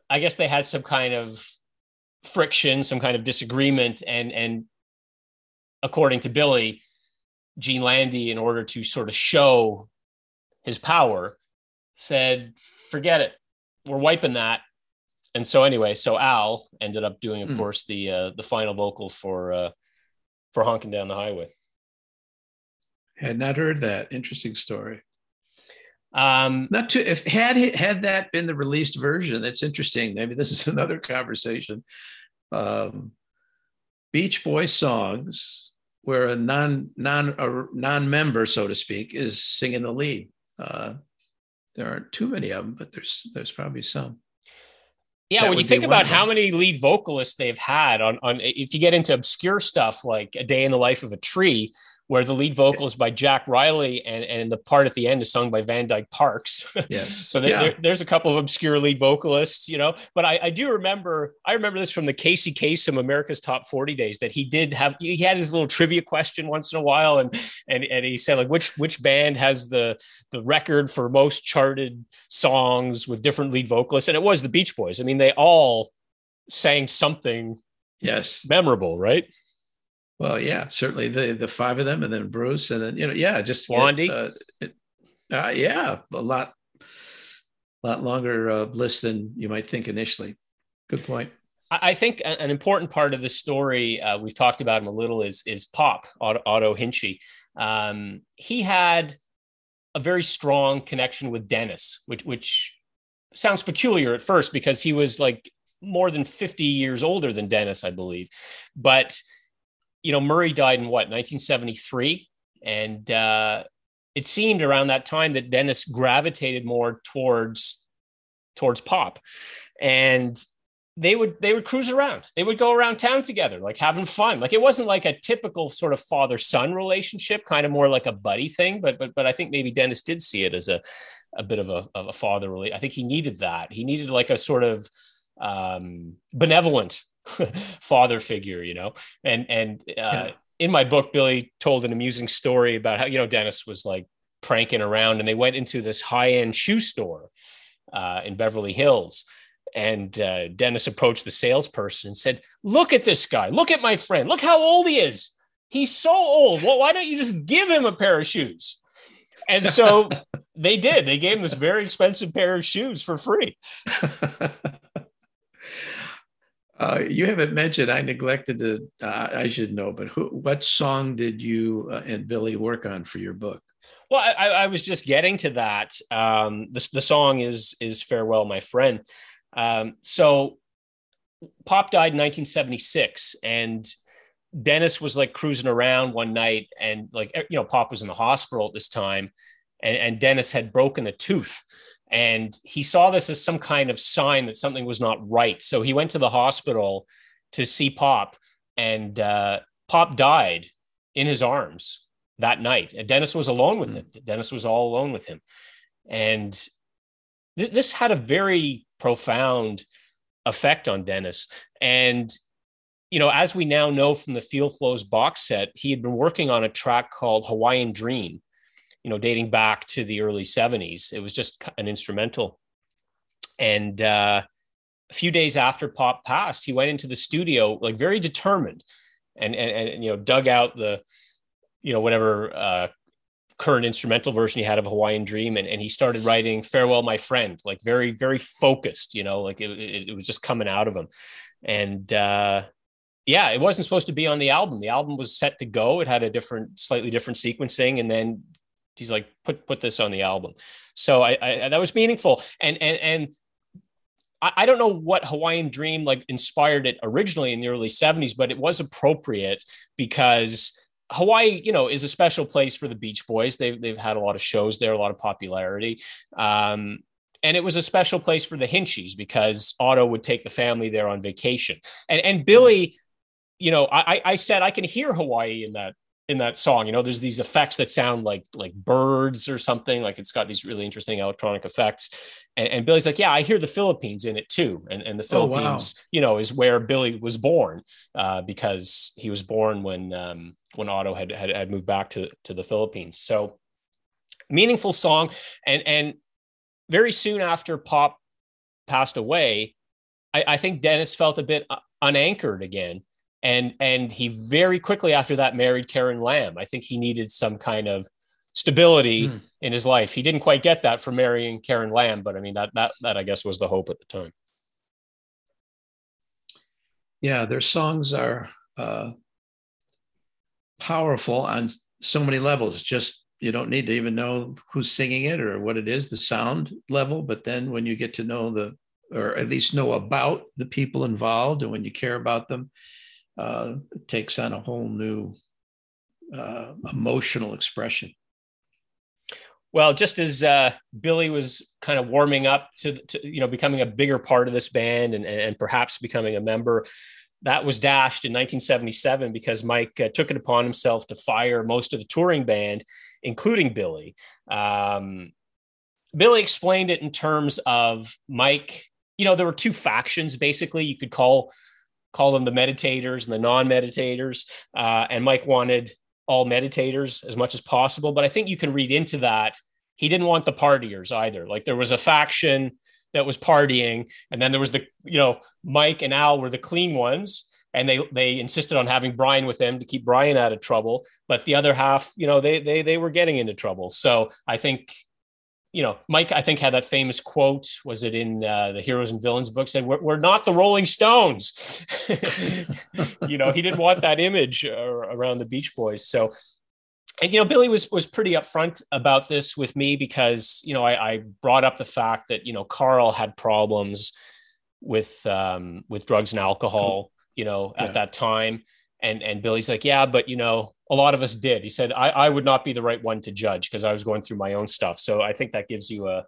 A: I guess they had some kind of friction, some kind of disagreement, and and according to Billy, Gene Landy, in order to sort of show his power, said, "Forget it, we're wiping that." And so anyway, so Al ended up doing, of mm. course, the uh, the final vocal for uh, for honking down the highway.
B: Had not heard that. Interesting story. Um, Not to if had had that been the released version, that's interesting. Maybe this is another conversation. Um, Beach Boy songs where a non non a non-member, so to speak, is singing the lead. Uh, there aren't too many of them, but there's there's probably some.
A: Yeah, that when you think about how many lead vocalists they've had on on if you get into obscure stuff like a day in the life of a tree, where the lead vocal is by Jack Rieley and, and the part at the end is sung by Van Dyke Parks.
B: Yes.
A: so yeah. there, there's a couple of obscure lead vocalists, you know, but I, I, do remember, I remember this from the Casey Kasem America's Top 40 days that he did have, he had his little trivia question once in a while. And, and, and he said like, which, which band has the, the record for most charted songs with different lead vocalists? And it was the Beach Boys. I mean, they all sang something
B: yes
A: memorable, right?
B: Well, yeah, certainly the the five of them, and then Bruce, and then you know, yeah, just
A: Blondie.
B: Uh, uh, yeah, a lot, lot longer uh, list than you might think initially. Good point.
A: I think an important part of the story uh, we've talked about him a little is is Pop Otto, Otto Hinsche. Um, he had a very strong connection with Dennis, which which sounds peculiar at first because he was like more than 50 years older than Dennis, I believe. But you know, Murray died in what 1973, and uh, it seemed around that time that Dennis gravitated more towards towards pop, and they would they would cruise around. They would go around town together, like having fun. Like it wasn't like a typical sort of father son relationship, kind of more like a buddy thing. But but but I think maybe Dennis did see it as a a bit of a, of a father. I think he needed that. He needed like a sort of um, benevolent father figure, you know. And and uh, yeah. in my book, Billy told an amusing story about how you know Dennis was like pranking around, and they went into this high end shoe store uh, in Beverly Hills and uh, Dennis approached the salesperson and said, Look at this guy. Look at my friend. Look how old he is. He's so old. Well, why don't you just give him a pair of shoes? And so they did. They gave him this very expensive pair of shoes for free.
B: Uh, you haven't mentioned. I neglected to. Uh, I should know, but who, what song did you uh, and Billy work on for your book?
A: Well, I, I was just getting to that. Um, the, the song is is "Farewell, My Friend," Um, so Pop died in 1976, and Dennis was like cruising around one night, and like you know, Pop was in the hospital at this time, and, and Dennis had broken a tooth, and he saw this as some kind of sign that something was not right. So he went to the hospital to see Pop, and uh, Pop died in his arms that night. And Dennis was alone with mm. him. Dennis was all alone with him, and th- this had a very profound effect on Dennis. And, you know, as we now know from the Feel Flows box set, he had been working on a track called Hawaiian Dream, you know, dating back to the early 70s. It was just an instrumental. And uh, a few days after Pop passed, he went into the studio like very determined and, and, and you know, dug out the, you know, whatever uh, current instrumental version he had of Hawaiian Dream, and, and he started writing "Farewell, My Friend," like very very focused, you know, like it, it, it was just coming out of him, and uh, yeah, it wasn't supposed to be on the album. The album was set to go; it had a different, slightly different sequencing, and then he's like, "Put put this on the album." So I, I that was meaningful, and and and I don't know what Hawaiian Dream like inspired it originally in the early 70s, but it was appropriate because Hawaii, you know, is a special place for the Beach Boys. They've they've had a lot of shows there, a lot of popularity. Um, and it was a special place for the Hinsches because Otto would take the family there on vacation. And and Billy, you know, I I said I can hear Hawaii in that in that song. You know, there's these effects that sound like like birds or something. Like it's got these really interesting electronic effects. And, and Billy's like, yeah, I hear the Philippines in it too. And and the Philippines, oh, wow. you know, is where Billy was born uh, because he was born when um, when Otto had, had had moved back to to the Philippines. So meaningful song, and and very soon after Pop passed away, I, I think Dennis felt a bit uh, unanchored again and and he very quickly after that married Karen Lamb. I think he needed some kind of stability mm. in his life. He didn't quite get that from marrying Karen Lamb, but I mean that that that I guess was the hope at the time.
B: Yeah, their songs are uh, powerful on so many levels. Just you don't need to even know who's singing it or what it is, the sound level. But then when you get to know the, or at least know about the people involved, and when you care about them, uh, takes on a whole new uh, emotional expression.
A: Well, just as uh, Billy was kind of warming up to, to, you know, becoming a bigger part of this band and, and perhaps becoming a member, that was dashed in 1977 because Mike uh, took it upon himself to fire most of the touring band, including Billy. Um, Billy explained it in terms of Mike. You know, there were two factions basically. You could call call them the meditators and the non-meditators. Uh, and Mike wanted all meditators as much as possible. But I think you can read into that. He didn't want the partiers either. Like there was a faction that was partying, and then there was the, you know, Mike and Al were the clean ones. And they they insisted on having Brian with them to keep Brian out of trouble. But the other half, you know, they they they were getting into trouble. So I think you know, Mike, I think had that famous quote. Was it in uh, the Heroes and Villains book? Said, "We're, we're not the Rolling Stones." you know, he didn't want that image uh, around the Beach Boys. So, and you know, Billy was was pretty upfront about this with me because you know I, I brought up the fact that you know Carl had problems with um, with drugs and alcohol. You know, at yeah. that time, and and Billy's like, yeah, but you know, a lot of us did. He said, I, I would not be the right one to judge because I was going through my own stuff. So I think that gives you a,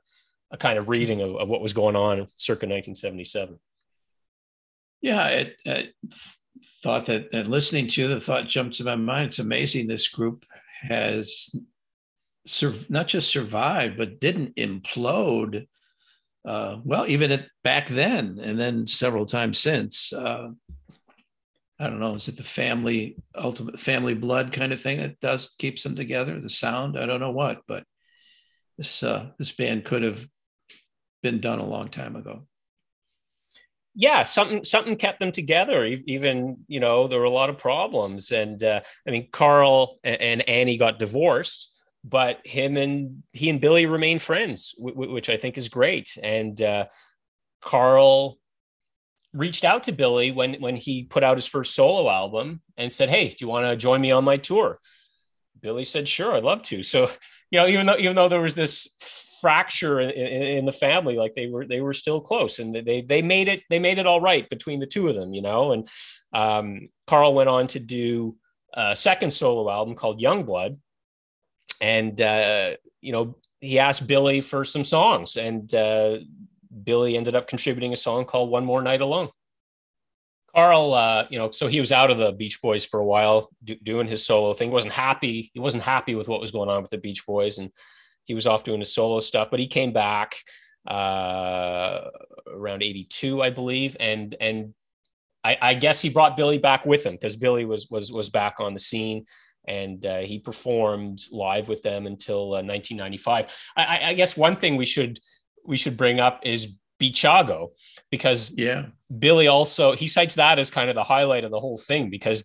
A: a kind of reading of, of what was going on circa 1977.
B: Yeah, it, it thought that, and listening to the thought jumped to my mind. It's amazing this group has sur- not just survived, but didn't implode. Uh, well, even at, back then, and then several times since. Uh, I don't know. Is it the family ultimate family blood kind of thing that does keeps them together? The sound, I don't know what, but this uh, this band could have been done a long time ago
A: yeah, something something kept them together. Even you know there were a lot of problems, and uh, I mean Carl and Annie got divorced, but him and he and Billy remain friends, which I think is great. And uh, Carl reached out to Billy when when he put out his first solo album and said, "Hey, do you want to join me on my tour?" Billy said, "Sure, I'd love to." So you know, even though even though there was this fracture in, in, the family like they were they were still close and they they made it they made it all right between the two of them you know and um, carl went on to do a second solo album called young blood and uh, you know he asked billy for some songs and uh, billy ended up contributing a song called one more night alone Carl, uh, you know, so he was out of the Beach Boys for a while, do, doing his solo thing. Wasn't happy. He wasn't happy with what was going on with the Beach Boys, and he was off doing his solo stuff, but he came back uh, around 82, I believe. And, and I, I guess he brought Billy back with him because Billy was, was, was back on the scene and uh, he performed live with them until uh, 1995. I, I, guess one thing we should, we should bring up is Beachago because
B: yeah,
A: Billy also, he cites that as kind of the highlight of the whole thing because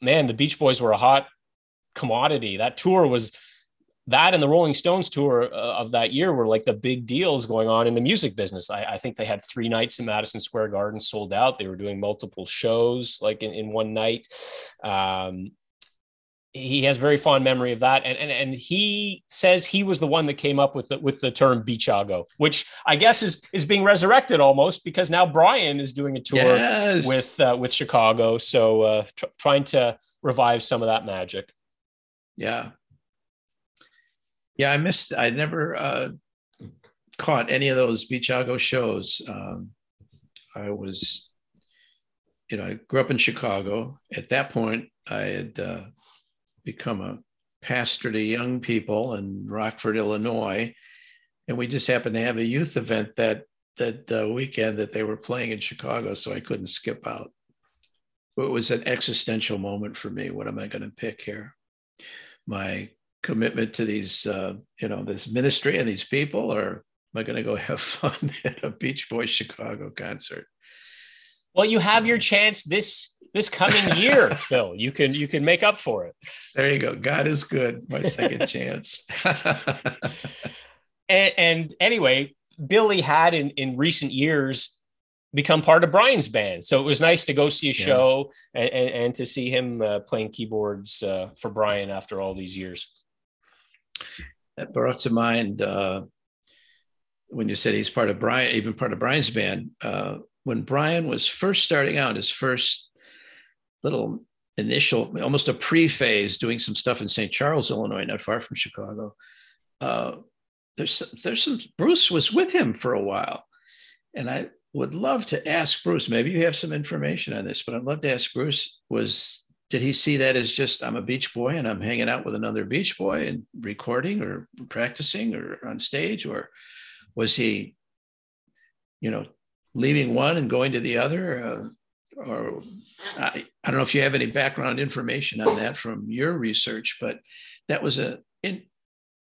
A: man, the Beach Boys were a hot commodity. That tour was that and the Rolling Stones tour uh, of that year were like the big deals going on in the music business. I, I, think they had three nights in Madison Square Garden sold out. They were doing multiple shows like in, in one night. Um, he has very fond memory of that, and, and and he says he was the one that came up with the, with the term Beachago, which I guess is is being resurrected almost because now Brian is doing a tour yes. with uh, with Chicago, so uh, tr- trying to revive some of that magic.
B: Yeah, yeah, I missed. I never uh, caught any of those Beachago shows. Um, I was, you know, I grew up in Chicago. At that point, I had uh, become a pastor to young people in Rockford, Illinois, and we just happened to have a youth event that that uh, weekend that they were playing in Chicago, so I couldn't skip out. It was an existential moment for me. What am I going to pick here? My commitment to these, uh, you know, this ministry and these people, or am I going to go have fun at a Beach Boys Chicago concert?
A: Well, you have your chance this this coming year, Phil. You can you can make up for it.
B: There you go. God is good. My second chance.
A: and, and anyway, Billy had in in recent years become part of Brian's band. So it was nice to go see a show yeah. and, and, and, to see him uh, playing keyboards uh, for Brian after all these years.
B: That brought to mind uh, when you said he's part of Brian, even part of Brian's band. When Brian was first starting out, his first little initial, almost a pre-phase, doing some stuff in St. Charles, Illinois, not far from Chicago. Uh, there's there's some Bruce was with him for a while, and I would love to ask Bruce. Maybe you have some information on this, but I'd love to ask Bruce. Was did he see that as just I'm a beach boy and I'm hanging out with another beach boy and recording or practicing or on stage or was he you know leaving one and going to the other uh, or I, I don't know if you have any background information on that from your research but that was a in,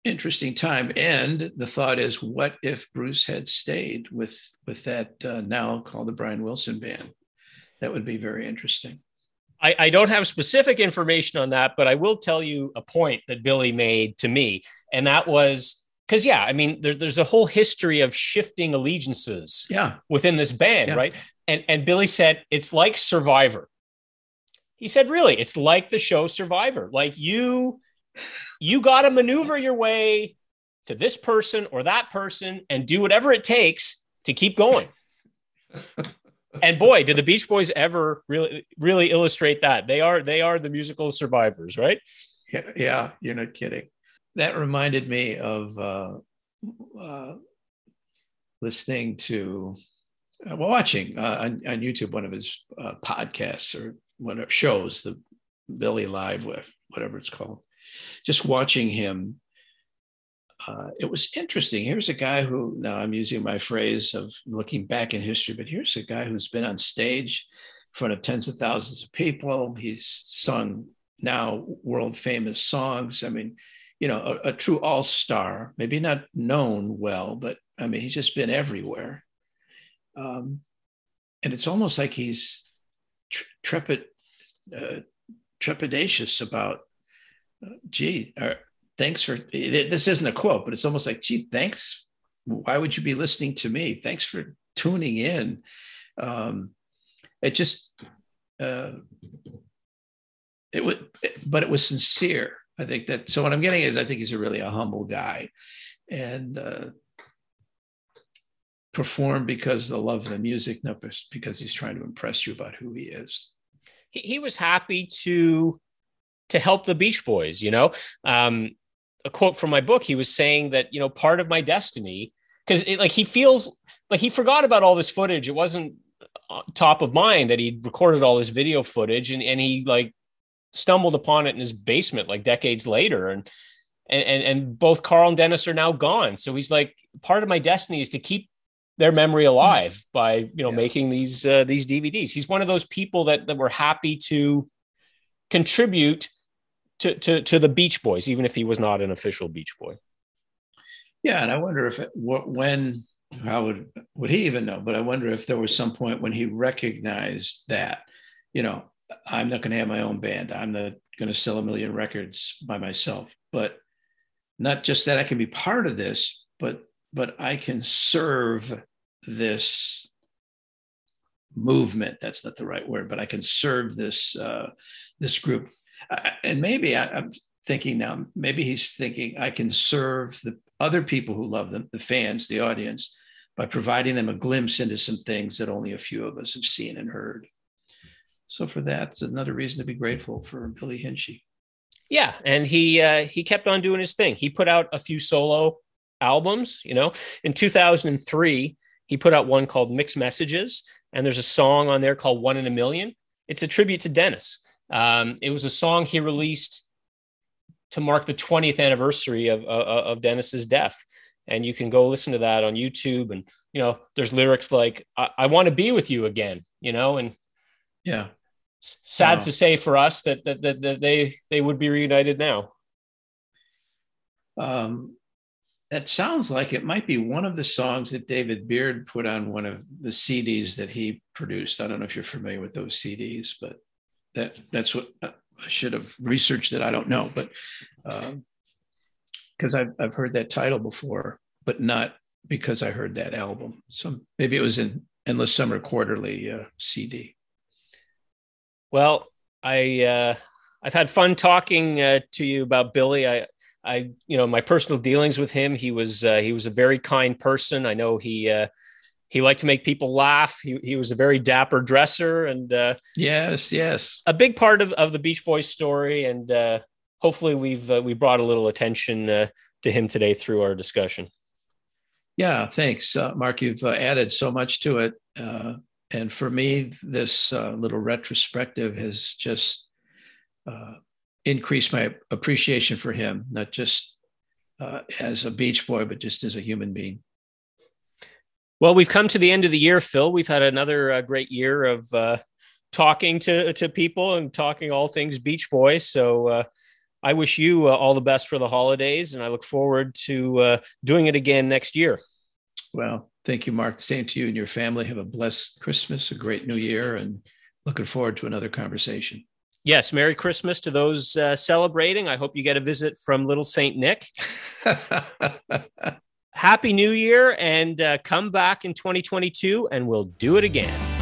B: interesting time and the thought is what if bruce had stayed with with that uh, now called the brian wilson band that would be very interesting
A: I, I don't have specific information on that, but I will tell you a point that Billy made to me. And that was because, yeah, I mean, there, there's a whole history of shifting allegiances
B: yeah.
A: within this band, yeah. right? And, and Billy said, it's like Survivor. He said, really, it's like the show Survivor. Like you, you got to maneuver your way to this person or that person and do whatever it takes to keep going. and boy, did the Beach Boys ever really really illustrate that? They are they are the musical survivors, right?
B: Yeah, yeah you're not kidding. That reminded me of uh, uh, listening to uh, watching uh, on, on YouTube one of his uh, podcasts or whatever shows, the Billy Live, with whatever it's called. Just watching him, uh, it was interesting. Here's a guy who now I'm using my phrase of looking back in history, but here's a guy who's been on stage in front of tens of thousands of people. He's sung now world famous songs. I mean, you know, a, a true all star, maybe not known well, but I mean, he's just been everywhere. Um, and it's almost like he's trepid, uh, trepidatious about, uh, gee, uh, thanks for it, this isn't a quote, but it's almost like, gee, thanks. Why would you be listening to me? Thanks for tuning in. Um, it just, uh, it would, but it was sincere. I think that. So what I'm getting is, I think he's a really a humble guy, and uh, perform because the love of the music, not because he's trying to impress you about who he is.
A: He, he was happy to to help the Beach Boys. You know, um, a quote from my book. He was saying that you know part of my destiny because like he feels like he forgot about all this footage. It wasn't uh, top of mind that he recorded all this video footage and, and he like stumbled upon it in his basement like decades later and and and both Carl and Dennis are now gone so he's like part of my destiny is to keep their memory alive by you know yeah. making these uh, these DVDs. He's one of those people that that were happy to contribute to to to the Beach Boys, even if he was not an official Beach Boy.
B: Yeah, and I wonder if it, when how would would he even know? But I wonder if there was some point when he recognized that, you know, I'm not going to have my own band. I'm not going to sell a million records by myself. But not just that I can be part of this, but but I can serve this movement. That's not the right word, but I can serve this uh, this group. and maybe I, I'm thinking now. Maybe he's thinking I can serve the other people who love them, the fans, the audience, by providing them a glimpse into some things that only a few of us have seen and heard. So for that, it's another reason to be grateful for Billy Hinsche.
A: Yeah, and he uh, he kept on doing his thing. He put out a few solo albums. You know, in 2003, he put out one called Mixed Messages, and there's a song on there called One in a Million. It's a tribute to Dennis. Um, it was a song he released to mark the 20th anniversary of, uh, of Dennis's death. And you can go listen to that on YouTube. And, you know, there's lyrics like, I, I want to be with you again, you know, and
B: yeah,
A: sad wow. to say for us that, that, that, that they, they would be reunited now.
B: Um, that sounds like it might be one of the songs that David Beard put on one of the CDs that he produced. I don't know if you're familiar with those CDs, but that that's what uh, I should have researched it. I don't know, but because um, I've I've heard that title before, but not because I heard that album. So maybe it was in Endless Summer Quarterly uh, CD.
A: Well, I uh, I've had fun talking uh, to you about Billy. I I, you know, my personal dealings with him, he was uh, he was a very kind person. I know he uh, he liked to make people laugh. He, he was a very dapper dresser, and uh,
B: yes, yes,
A: a big part of, of the Beach Boys story. And uh, hopefully, we've uh, we brought a little attention uh, to him today through our discussion.
B: Yeah, thanks, uh, Mark. You've uh, added so much to it, uh, and for me, this uh, little retrospective has just uh, increased my appreciation for him, not just uh, as a beach boy, but just as a human being.
A: Well, we've come to the end of the year, Phil. We've had another uh, great year of uh, talking to to people and talking all things Beach Boys. So uh, I wish you uh, all the best for the holidays, and I look forward to uh, doing it again next year.
B: Well, thank you, Mark. Same to you and your family. Have a blessed Christmas, a great New Year, and looking forward to another conversation
A: yes, Merry Christmas to those uh, celebrating. I hope you get a visit from Little Saint Nick. Happy New Year and uh, come back in 2022 and we'll do it again.